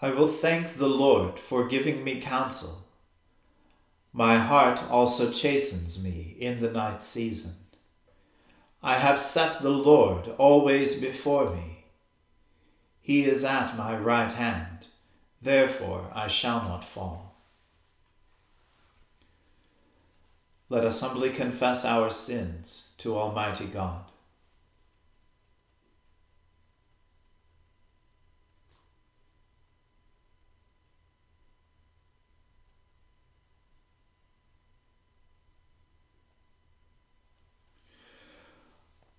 I will thank the Lord for giving me counsel. My heart also chastens me in the night season. I have set the Lord always before me. He is at my right hand, therefore I shall not fall. Let us humbly confess our sins to Almighty God.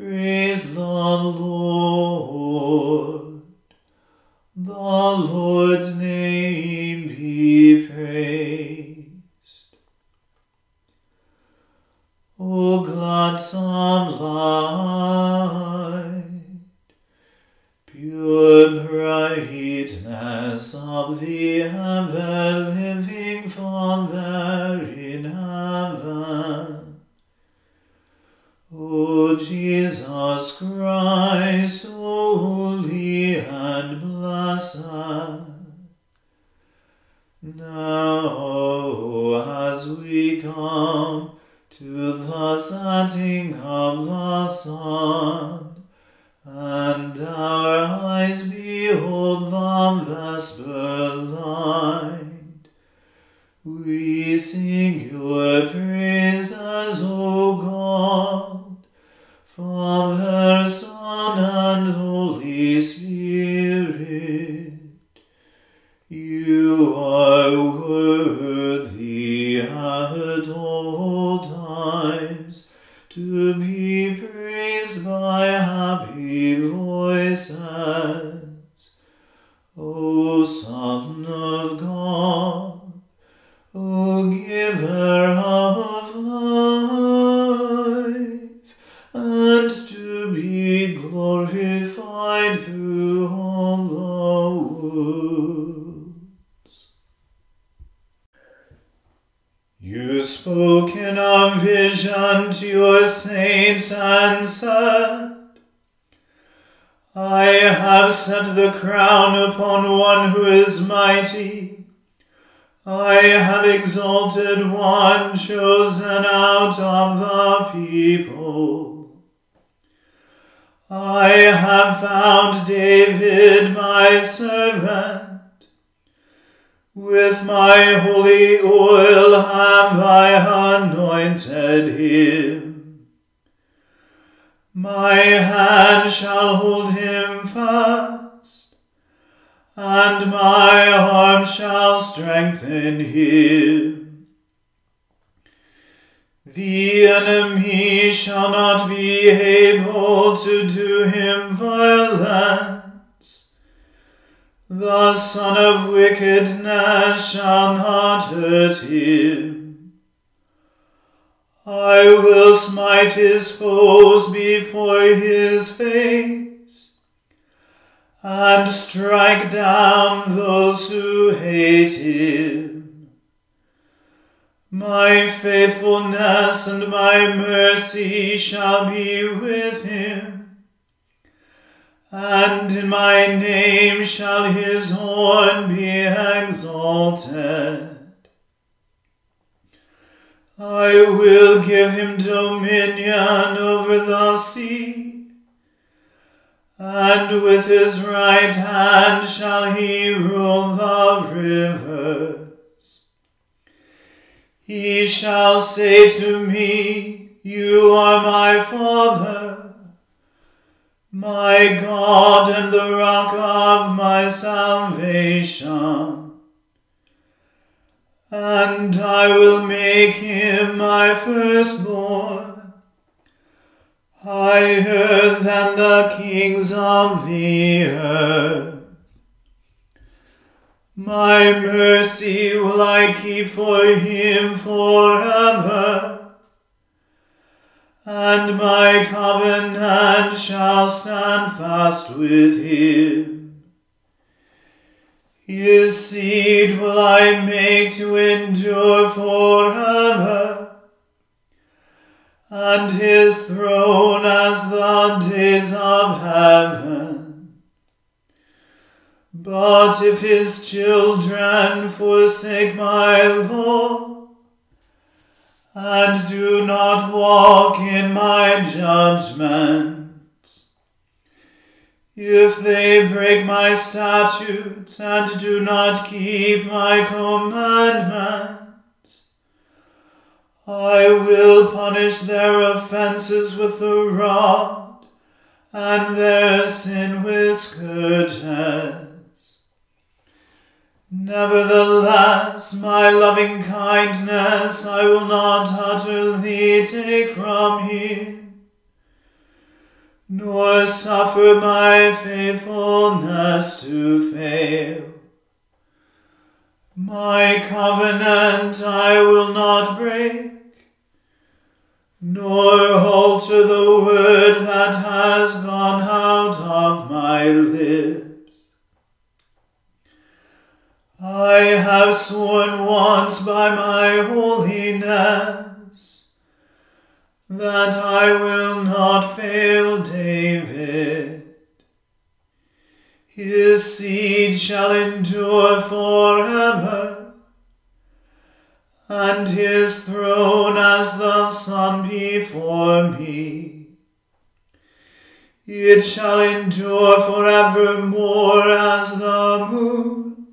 Praise the Lord. The Lord's name be praised. O gladsome light, pure brightness of the ever-living Father in heaven, O Jesus Christ, Giver of life, and to be glorified through all the world. You spoke in a vision to your saints and said, I have set the crown upon one who is mighty, I have exalted one chosen out of the people. I have found David my servant. With my holy oil have I anointed him. My hand shall hold him fast and my arm shall strengthen him. The enemy shall not be able to do him violence. The son of wickedness shall not hurt him. I will smite his foes before his face and strike down those who hate him. My faithfulness and my mercy shall be with him, and in my name shall his horn be exalted. I will give him dominion over the sea and with his right hand shall he rule the rivers. He shall say to me, You are my Father, my God and the rock of my salvation. And I will make him my firstborn higher than the kings of the earth. My mercy will I keep for him forever, and my covenant shall stand fast with him. His seed will I make to endure forever and his throne as the days of heaven. But if his children forsake my law, and do not walk in my judgments, if they break my statutes and do not keep my commandments, I will punish their offences with the rod, and their sin with scourges. Nevertheless, my loving kindness I will not utterly take from him, nor suffer my faithfulness to fail. My covenant I will not break nor alter the word that has gone out of my lips. I have sworn once by my holiness that I will not fail David. His seed shall endure forever and his throne as the sun before me. It shall endure forevermore as the moon,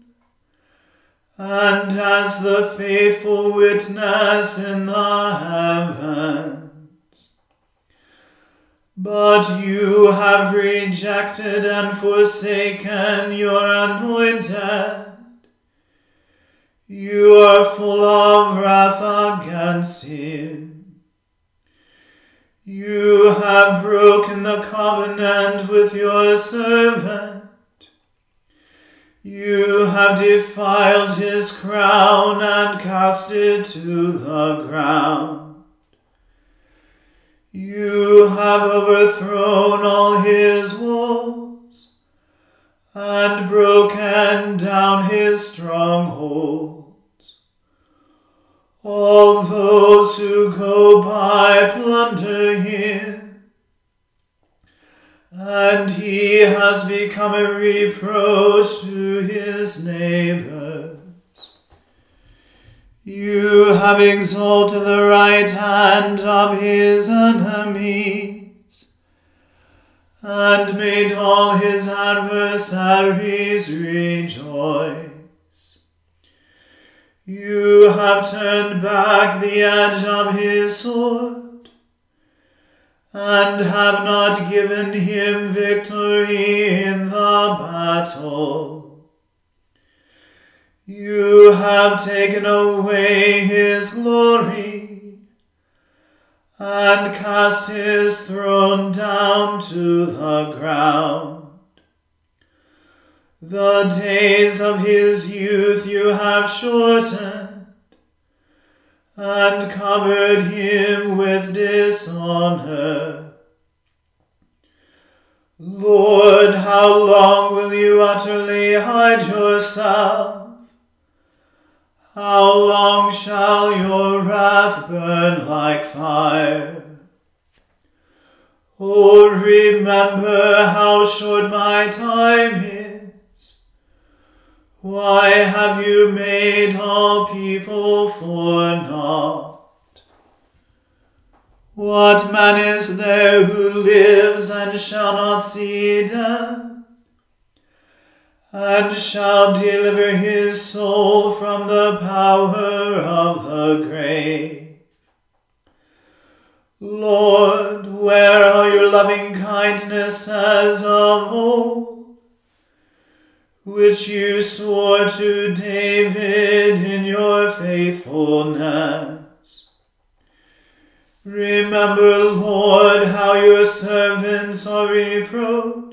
and as the faithful witness in the heavens. But you have rejected and forsaken your anointed you are full of wrath against him. You have broken the covenant with your servant. You have defiled his crown and cast it to the ground. You have overthrown all his walls and broken down his strongholds. All those who go by plunder him, and he has become a reproach to his neighbors. You have exalted the right hand of his enemies, and made all his adversaries rejoice. You have turned back the edge of his sword, and have not given him victory in the battle. You have taken away his glory and cast his throne down to the ground. The days of his youth you have shortened and covered him with dishonor. Lord, how long will you utterly hide yourself? How long shall your wrath burn like fire? Oh, remember how short my time is. Why have you made all people for naught? What man is there who lives and shall not see death? And shall deliver his soul from the power of the grave. Lord, where are your loving kindnesses of old, which you swore to David in your faithfulness? Remember, Lord, how your servants are reproached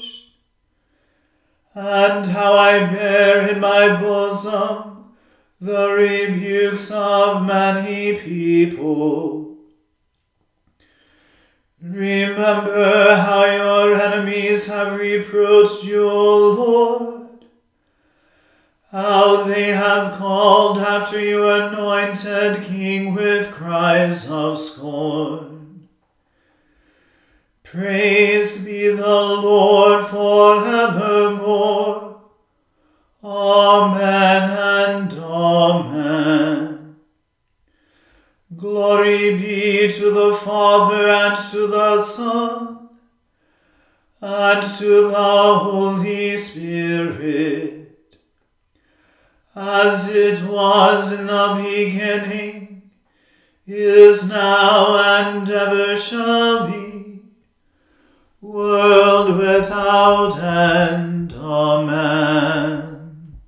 and how I bear in my bosom the rebukes of many people. Remember how your enemies have reproached you, O Lord, how they have called after you anointed King with cries of scorn. Praised be the Lord forevermore. Amen and Amen. Glory be to the Father and to the Son and to the Holy Spirit, as it was in the beginning, is now, and ever shall be world without end. Amen.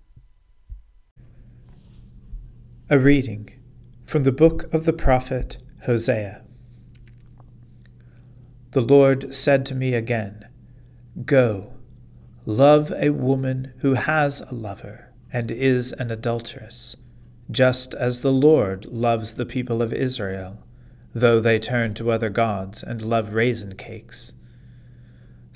A reading from the book of the prophet Hosea. The Lord said to me again, Go, love a woman who has a lover and is an adulteress, just as the Lord loves the people of Israel, though they turn to other gods and love raisin cakes.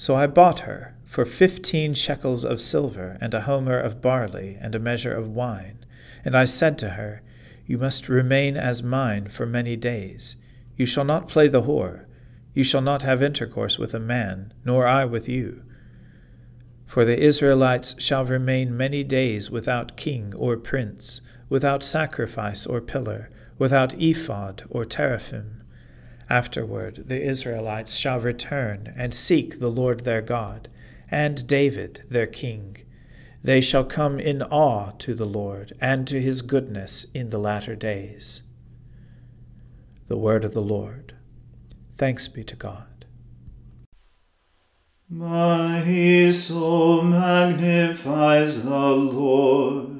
So I bought her for fifteen shekels of silver, and a homer of barley, and a measure of wine. And I said to her, You must remain as mine for many days. You shall not play the whore. You shall not have intercourse with a man, nor I with you. For the Israelites shall remain many days without king or prince, without sacrifice or pillar, without ephod or teraphim Afterward, the Israelites shall return and seek the Lord their God, and David their king. They shall come in awe to the Lord and to his goodness in the latter days. The word of the Lord. Thanks be to God. My soul magnifies the Lord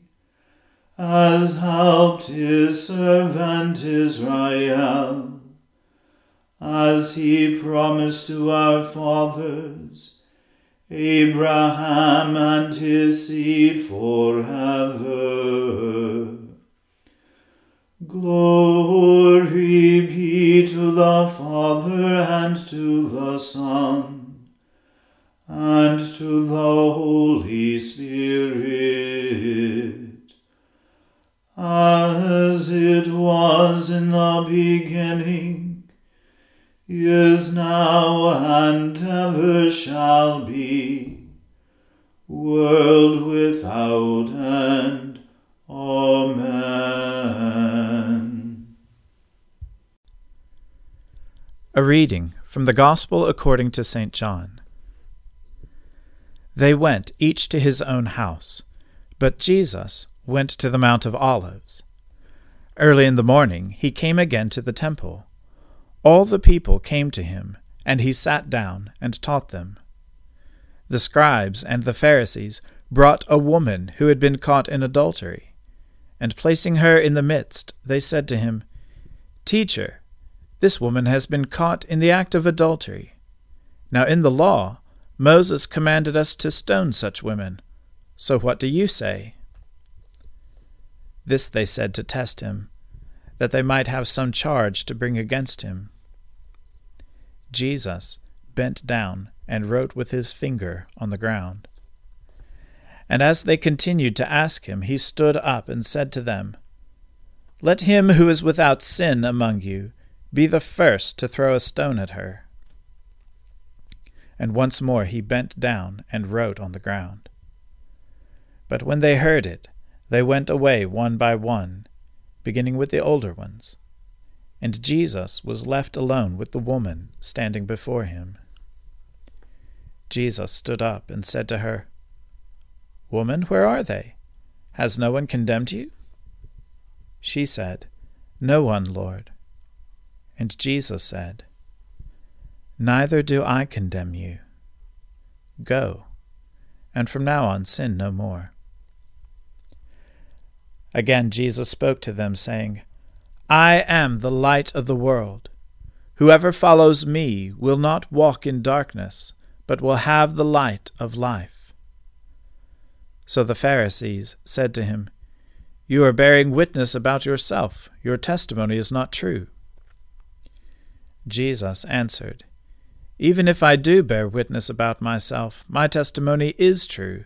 has helped his servant Israel, as he promised to our fathers, Abraham and his seed forever. Glory be to the Father and to the Son and to the Holy Spirit, as it was in the beginning, is now, and ever shall be, world without end. Amen. A reading from the Gospel according to St. John. They went each to his own house, but Jesus went to the Mount of Olives. Early in the morning he came again to the temple. All the people came to him, and he sat down and taught them. The scribes and the Pharisees brought a woman who had been caught in adultery, and placing her in the midst, they said to him, Teacher, this woman has been caught in the act of adultery. Now in the law, Moses commanded us to stone such women. So what do you say? This they said to test him, that they might have some charge to bring against him. Jesus bent down and wrote with his finger on the ground. And as they continued to ask him, he stood up and said to them, Let him who is without sin among you be the first to throw a stone at her and once more he bent down and wrote on the ground. But when they heard it, they went away one by one, beginning with the older ones. And Jesus was left alone with the woman standing before him. Jesus stood up and said to her, Woman, where are they? Has no one condemned you? She said, No one, Lord. And Jesus said, Neither do I condemn you. Go, and from now on sin no more. Again Jesus spoke to them, saying, I am the light of the world. Whoever follows me will not walk in darkness, but will have the light of life. So the Pharisees said to him, You are bearing witness about yourself. Your testimony is not true. Jesus answered, even if I do bear witness about myself, my testimony is true,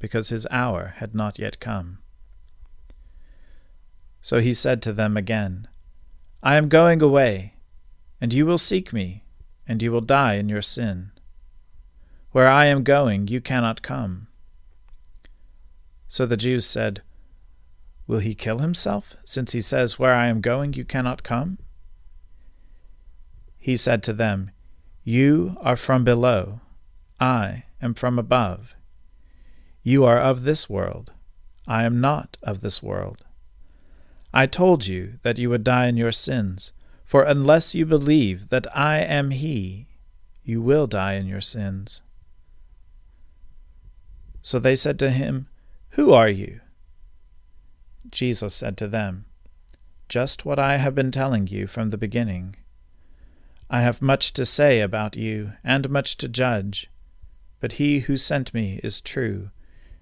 because his hour had not yet come. So he said to them again, I am going away, and you will seek me, and you will die in your sin. Where I am going, you cannot come. So the Jews said, Will he kill himself, since he says, Where I am going, you cannot come? He said to them, You are from below, I am from above. You are of this world, I am not of this world. I told you that you would die in your sins, for unless you believe that I am He, you will die in your sins. So they said to him, Who are you? Jesus said to them, Just what I have been telling you from the beginning. I have much to say about you, and much to judge, but he who sent me is true,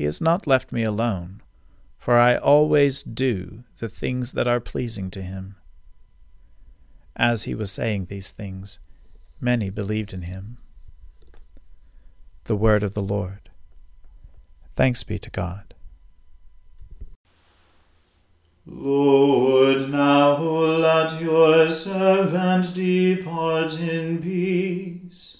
He has not left me alone, for I always do the things that are pleasing to him. As he was saying these things, many believed in him. The Word of the Lord. Thanks be to God. Lord, now let your servant depart in peace,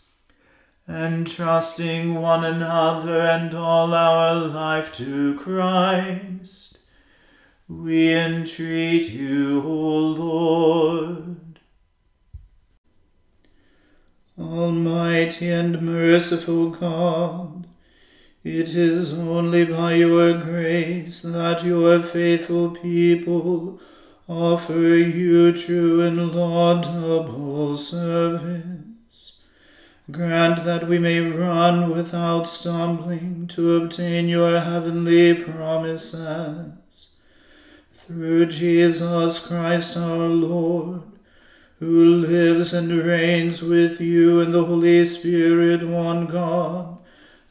entrusting one another and all our life to Christ. We entreat you, O Lord. Almighty and merciful God, it is only by your grace that your faithful people offer you true and laudable service. Grant that we may run without stumbling to obtain your heavenly promises. Through Jesus Christ our Lord who lives and reigns with you in the Holy Spirit, one God,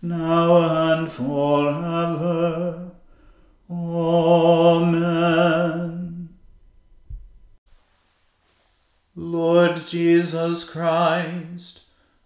now and forever. Amen. Lord Jesus Christ,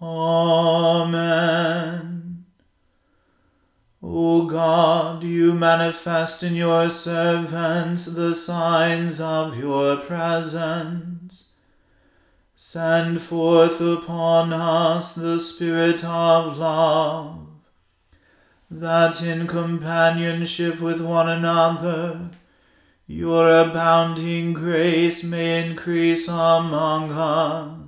Amen. O God, you manifest in your servants the signs of your presence. Send forth upon us the Spirit of love, that in companionship with one another your abounding grace may increase among us.